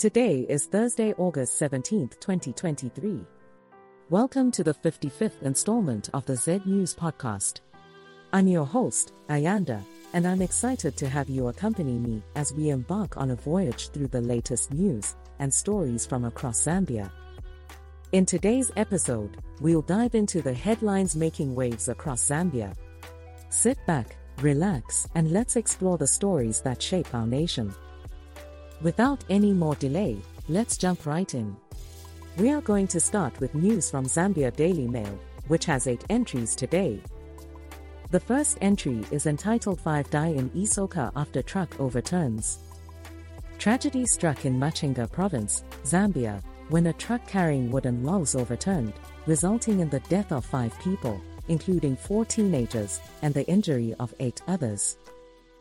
Today is Thursday, August 17, 2023. Welcome to the 55th installment of the Z News podcast. I'm your host, Ayanda, and I'm excited to have you accompany me as we embark on a voyage through the latest news and stories from across Zambia. In today's episode, we'll dive into the headlines making waves across Zambia. Sit back, relax, and let's explore the stories that shape our nation. Without any more delay, let's jump right in. We are going to start with news from Zambia Daily Mail, which has eight entries today. The first entry is entitled Five Die in Isoka After Truck Overturns. Tragedy struck in Muchinga Province, Zambia, when a truck carrying wooden logs overturned, resulting in the death of five people, including four teenagers, and the injury of eight others.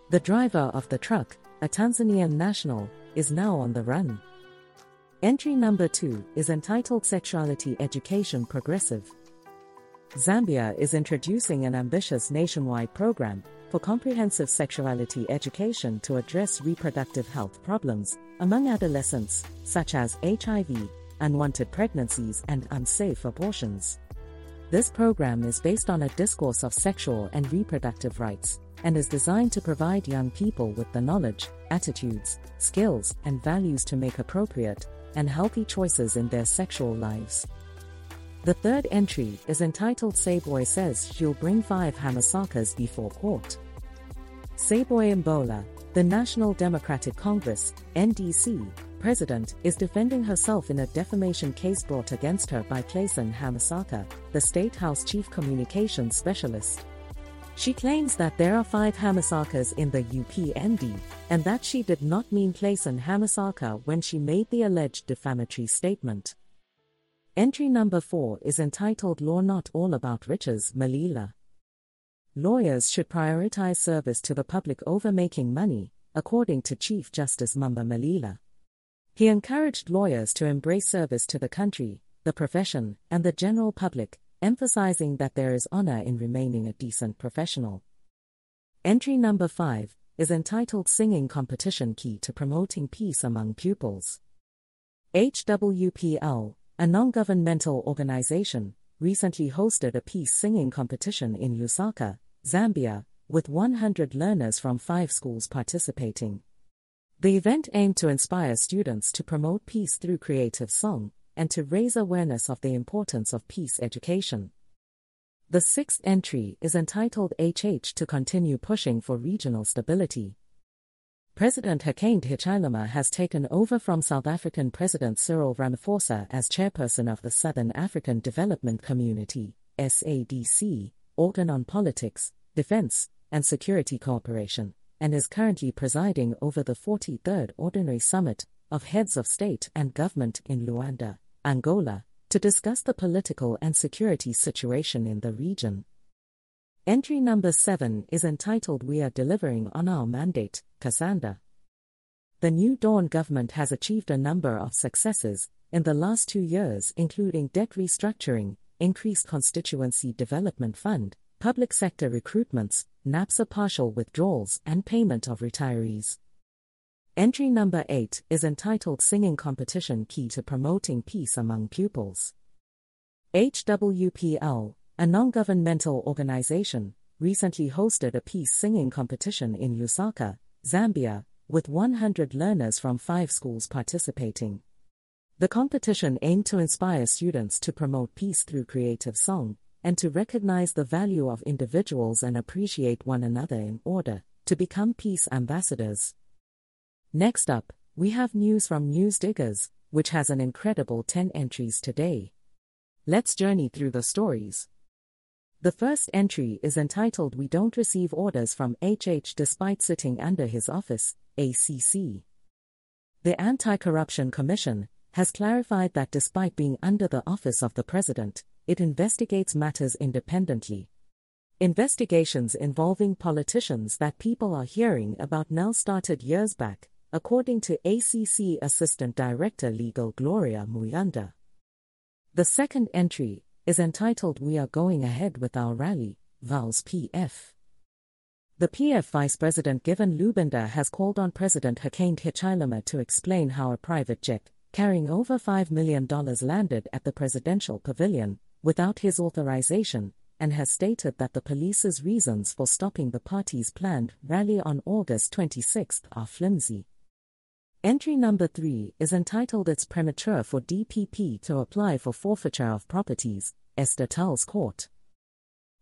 The driver of the truck, a Tanzanian national, is now on the run. Entry number 2 is entitled Sexuality Education Progressive. Zambia is introducing an ambitious nationwide program for comprehensive sexuality education to address reproductive health problems among adolescents, such as HIV, unwanted pregnancies, and unsafe abortions. This program is based on a discourse of sexual and reproductive rights and is designed to provide young people with the knowledge, attitudes, skills, and values to make appropriate and healthy choices in their sexual lives. The third entry is entitled Saboi says she'll bring five Hamasakas before court. Saboi Imboela, the National Democratic Congress, NDC, president, is defending herself in a defamation case brought against her by Clayson Hamasaka, the State House chief communications specialist. She claims that there are five Hamasakas in the UPND, and that she did not mean Clayson Hamasaka when she made the alleged defamatory statement. Entry number 4 is entitled Law Not All About Riches, Malila. Lawyers should prioritize service to the public over making money, according to Chief Justice Mumba Malila. He encouraged lawyers to embrace service to the country, the profession, and the general public, emphasizing that there is honor in remaining a decent professional. Entry number 5 is entitled Singing Competition Key to Promoting Peace Among Pupils. HWPL, a non governmental organization, recently hosted a peace singing competition in Lusaka, Zambia, with 100 learners from five schools participating. The event aimed to inspire students to promote peace through creative song, and to raise awareness of the importance of peace education. The sixth entry is entitled HH to continue pushing for regional stability. President Hakainde Hichilema has taken over from South African President Cyril Ramaphosa as chairperson of the Southern African Development Community, SADC, organ on politics, defense, and security cooperation, and is currently presiding over the 43rd Ordinary Summit of Heads of State and Government in Luanda. Angola, to discuss the political and security situation in the region. Entry number 7 is entitled We Are Delivering on Our Mandate, Kasanda. The New Dawn government has achieved a number of successes in the last two years, including debt restructuring, increased constituency development fund, public sector recruitments, NAPSA partial withdrawals, and payment of retirees. Entry number 8 is entitled Singing Competition Key to Promoting Peace Among Pupils. HWPL, a non governmental organization, recently hosted a peace singing competition in Lusaka, Zambia, with 100 learners from five schools participating. The competition aimed to inspire students to promote peace through creative song and to recognize the value of individuals and appreciate one another in order to become peace ambassadors. Next up, we have news from Newsdiggers, which has an incredible 10 entries today. Let's journey through the stories. The first entry is entitled We Don't Receive Orders from HH Despite Sitting Under His Office, ACC. The Anti Corruption Commission has clarified that despite being under the office of the President, it investigates matters independently. Investigations involving politicians that people are hearing about now started years back, according to ACC Assistant Director Legal Gloria Muyanda. The second entry is entitled We Are Going Ahead with Our Rally, VALS PF. The PF Vice President Given Lubinda has called on President Hakainde Hichilema to explain how a private jet, carrying over $5 million, landed at the presidential pavilion, without his authorization, and has stated that the police's reasons for stopping the party's planned rally on August 26 are flimsy. Entry number 3 is entitled It's Premature for DPP to apply for forfeiture of properties, Esther tells court.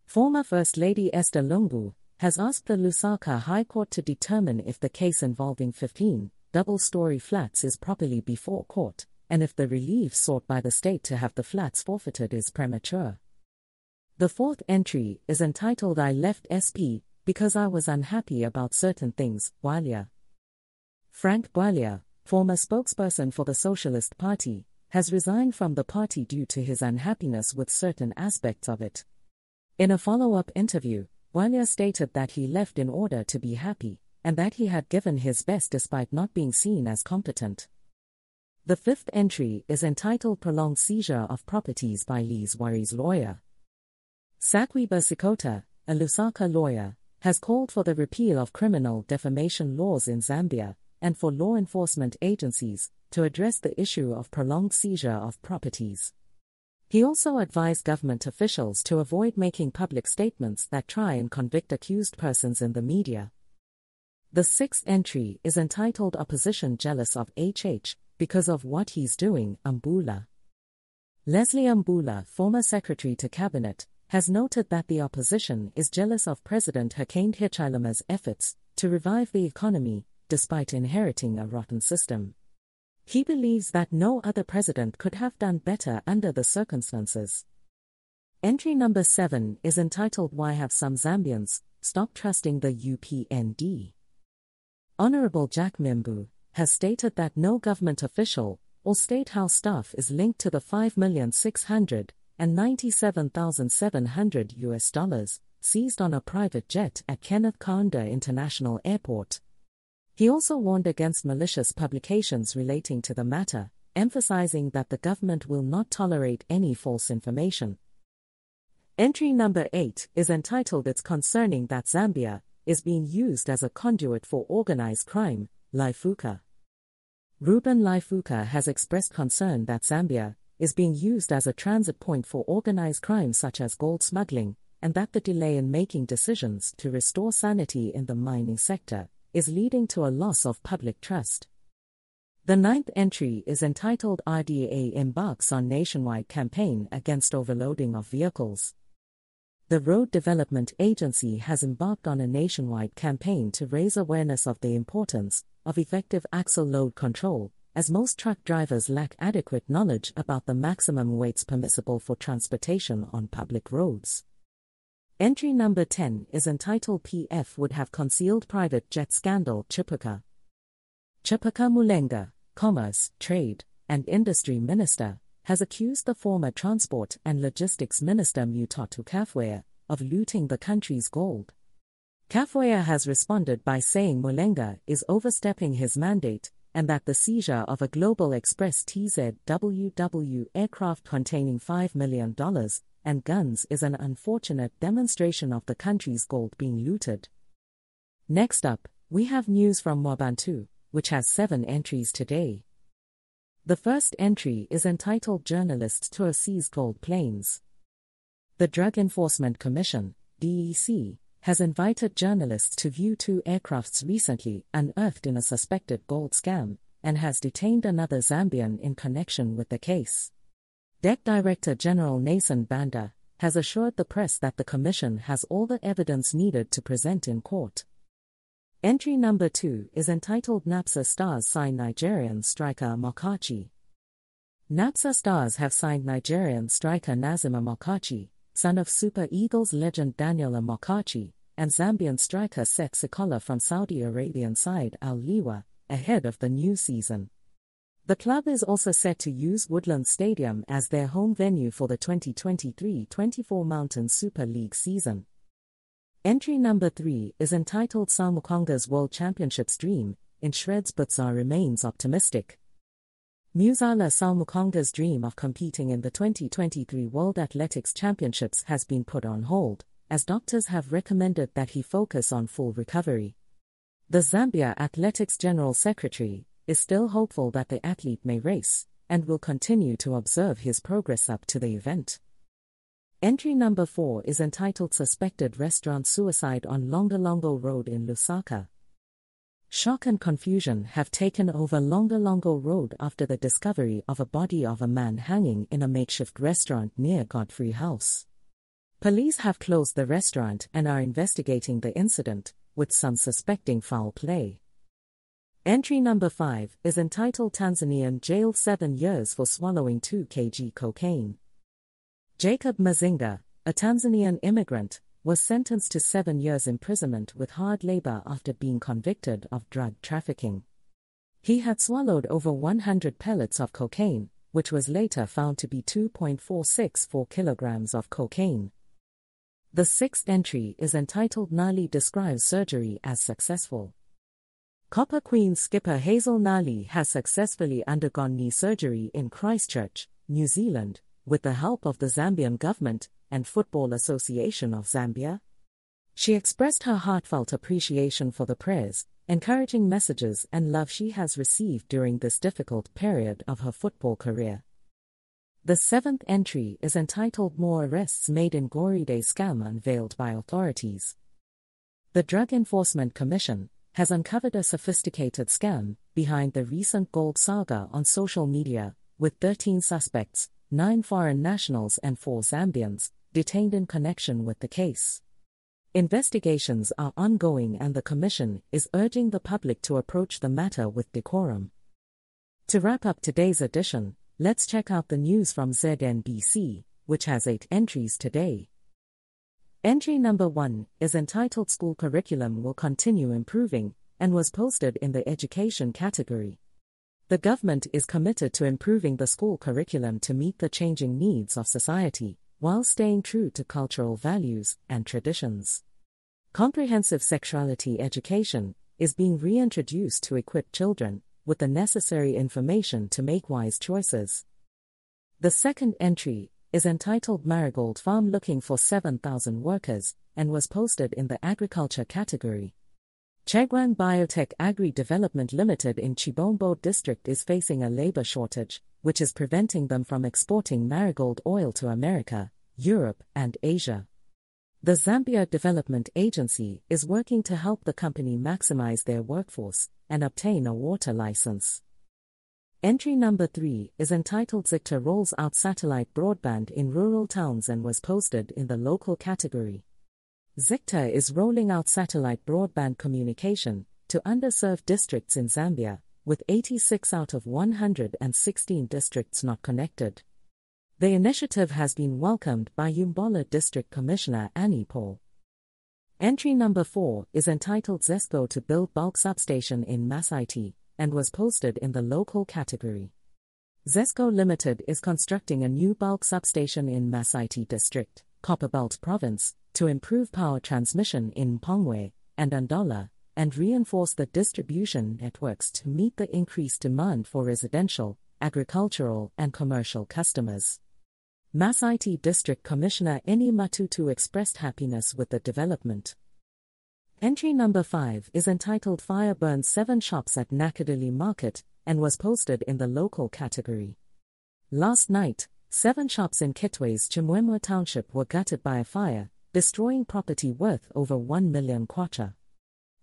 Former First Lady Esther Lungu has asked the Lusaka High Court to determine if the case involving 15 double story flats is properly before court, and if the relief sought by the state to have the flats forfeited is premature. The fourth entry is entitled I Left SP because I was unhappy about certain things, Bwalya. Frank Bwalya, former spokesperson for the Socialist Party, has resigned from the party due to his unhappiness with certain aspects of it. In a follow up interview, Bwalya stated that he left in order to be happy, and that he had given his best despite not being seen as competent. The fifth entry is entitled Prolonged Seizure of Properties by Lee's Worries Lawyer. Sakwiba Sikota, a Lusaka lawyer, has called for the repeal of criminal defamation laws in Zambia and for law enforcement agencies to address the issue of prolonged seizure of properties. He also advised government officials to avoid making public statements that try and convict accused persons in the media. The sixth entry is entitled Opposition Jealous of HH because of what he's doing, Mbula. Leslie Mbula, former secretary to cabinet, has noted that the opposition is jealous of President Hakainde Hichilema's efforts to revive the economy despite inheriting a rotten system. He believes that no other president could have done better under the circumstances. Entry number 7 is entitled Why Have Some Zambians Stopped Trusting the UPND? Honorable Jack Mwiimbu has stated that no government official or state house staff is linked to the 5,697,700 US dollars seized on a private jet at Kenneth Kaunda International Airport. He also warned against malicious publications relating to the matter, emphasizing that the government will not tolerate any false information. Entry number 8 is entitled It's Concerning That Zambia is being used as a conduit for organized crime, Lifuka. Ruben Lifuka has expressed concern that Zambia is being used as a transit point for organized crime such as gold smuggling, and that the delay in making decisions to restore sanity in the mining sector is leading to a loss of public trust. The ninth entry is entitled RDA embarks on nationwide campaign against overloading of vehicles. The Road Development Agency has embarked on a nationwide campaign to raise awareness of the importance of effective axle load control, as most truck drivers lack adequate knowledge about the maximum weights permissible for transportation on public roads. Entry number 10 is entitled PF would have concealed private jet scandal Chipoka. Chipoka Mulenga, Commerce, Trade, and Industry Minister, has accused the former Transport and Logistics Minister Mutotwe Kafwaya of looting the country's gold. Kafwaya has responded by saying Mulenga is overstepping his mandate and that the seizure of a Global Express TZWW aircraft containing $5 million and guns is an unfortunate demonstration of the country's gold being looted. Next up, we have news from Mwebantu, which has seven entries today. The first entry is entitled Journalists Tour Seized Gold Planes. The Drug Enforcement Commission, DEC, has invited journalists to view two aircrafts recently unearthed in a suspected gold scam and has detained another Zambian in connection with the case. DEC Director General Nason Banda has assured the press that the Commission has all the evidence needed to present in court. Entry number 2 is entitled NAPSA Stars sign Nigerian striker Amokachi. NAPSA Stars have signed Nigerian striker Nazim Amokachi, son of Super Eagles legend Daniel Amokachi, and Zambian striker Seth Sikola from Saudi Arabian side Al Liwa, ahead of the new season. The club is also set to use Woodland Stadium as their home venue for the 2023 24 Mountain Super League season. Entry number 3 is entitled Samukonga's World Championships Dream, in Shreds Butsa remains optimistic. Muzala Samukonga's dream of competing in the 2023 World Athletics Championships has been put on hold, as doctors have recommended that he focus on full recovery. The Zambia Athletics General Secretary is still hopeful that the athlete may race and will continue to observe his progress up to the event. Entry number 4 is entitled Suspected Restaurant Suicide on Longolongo Road in Lusaka. Shock and confusion have taken over Longolongo Road after the discovery of a body of a man hanging in a makeshift restaurant near Godfrey House. Police have closed the restaurant and are investigating the incident, with some suspecting foul play. Entry number 5 is entitled Tanzanian jailed 7 years for swallowing 2 kg cocaine. Jacob Mazinga, a Tanzanian immigrant, was sentenced to 7 years imprisonment with hard labor after being convicted of drug trafficking. He had swallowed over 100 pellets of cocaine, which was later found to be 2.464 kilograms of cocaine. The sixth entry is entitled Nali describes surgery as successful. Copper Queen skipper Hazel Nali has successfully undergone knee surgery in Christchurch, New Zealand, with the help of the Zambian government and Football Association of Zambia. She expressed her heartfelt appreciation for the prayers, encouraging messages, and love she has received during this difficult period of her football career. The seventh entry is entitled More Arrests Made in Goride Scam Unveiled by Authorities. The Drug Enforcement Commission has uncovered a sophisticated scam behind the recent gold saga on social media, with 13 suspects, 9 foreign nationals, and 4 Zambians, detained in connection with the case. Investigations are ongoing, and the Commission is urging the public to approach the matter with decorum. To wrap up today's edition, Let's check out the news from ZNBC, which has eight entries today. Entry number one is entitled School Curriculum Will Continue Improving and was posted in the Education category. The government is committed to improving the school curriculum to meet the changing needs of society, while staying true to cultural values and traditions. Comprehensive sexuality education is being reintroduced to equip children with the necessary information to make wise choices. The second entry is entitled Marigold Farm Looking for 7,000 Workers and was posted in the Agriculture category. Chegwang Biotech Agri Development Limited in Chibombo District is facing a labor shortage, which is preventing them from exporting marigold oil to America, Europe, and Asia. The Zambia Development Agency is working to help the company maximize their workforce and obtain a water license. Entry number 3 is entitled Zicta rolls out satellite broadband in rural towns and was posted in the local category. Zicta is rolling out satellite broadband communication to underserved districts in Zambia, with 86 out of 116 districts not connected. The initiative has been welcomed by Umbola District Commissioner Annie Paul. Entry number 4 is entitled ZESCO to build bulk substation in Masaiti and was posted in the local category. ZESCO Limited is constructing a new bulk substation in Masaiti District, Copperbelt Province, to improve power transmission in Mpongwe and Ndola and reinforce the distribution networks to meet the increased demand for residential, agricultural, and commercial customers. Masaiti District Commissioner Eni Matutu expressed happiness with the development. Entry number 5 is entitled Fire Burns 7 Shops at Nakadoli Market and was posted in the local category. Last night, seven shops in Kitwe's Chimwemwe Township were gutted by a fire, destroying property worth over 1 million kwacha.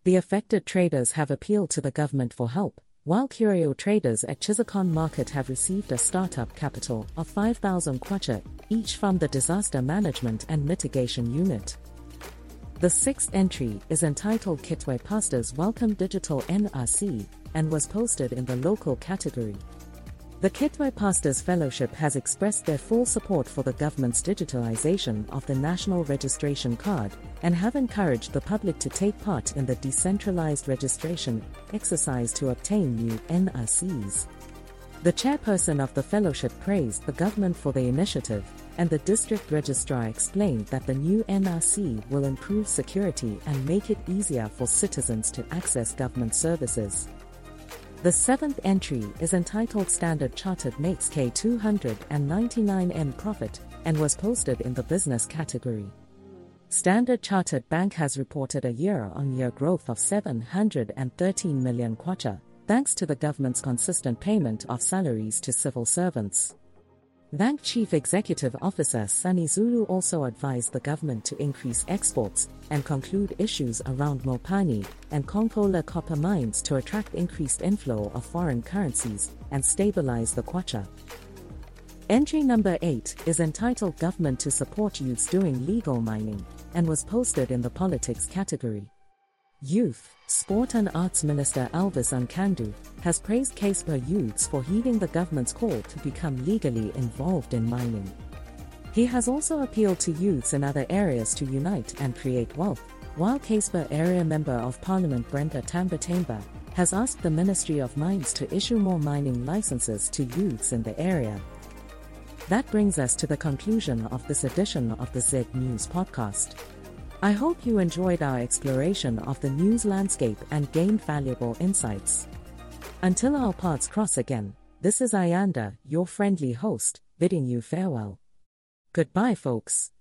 The affected traders have appealed to the government for help, while curio traders at Chisokone Market have received a startup capital of 5,000 kwacha each from the Disaster Management and Mitigation Unit. The sixth entry is entitled Kitwe Pastors Welcome Digital NRC and was posted in the local category. The Kitwe Pastors Fellowship has expressed their full support for the government's digitalization of the National Registration Card and have encouraged the public to take part in the decentralized registration exercise to obtain new NRCs. The chairperson of the fellowship praised the government for the initiative, and the district registrar explained that the new NRC will improve security and make it easier for citizens to access government services. The seventh entry is entitled Standard Chartered makes K299M profit and was posted in the business category. Standard Chartered Bank has reported a year on year growth of 713 million kwacha, thanks to the government's consistent payment of salaries to civil servants. Bank Chief Executive Officer Sunny Zulu also advised the government to increase exports and conclude issues around Mopani and Konkola copper mines to attract increased inflow of foreign currencies and stabilize the kwacha. Entry number 8 is entitled Government to Support Youths Doing Legal Mining and was posted in the Politics category. Youth, Sport and Arts Minister Elvis Nkandu has praised Kasempa youths for heeding the government's call to become legally involved in mining. He has also appealed to youths in other areas to unite and create wealth, while Kasempa Area Member of Parliament Brenda Tambatamba has asked the Ministry of Mines to issue more mining licenses to youths in the area. That brings us to the conclusion of this edition of the Z News podcast. I hope you enjoyed our exploration of the news landscape and gained valuable insights. Until our paths cross again, this is Ayanda, your friendly host, bidding you farewell. Goodbye, folks.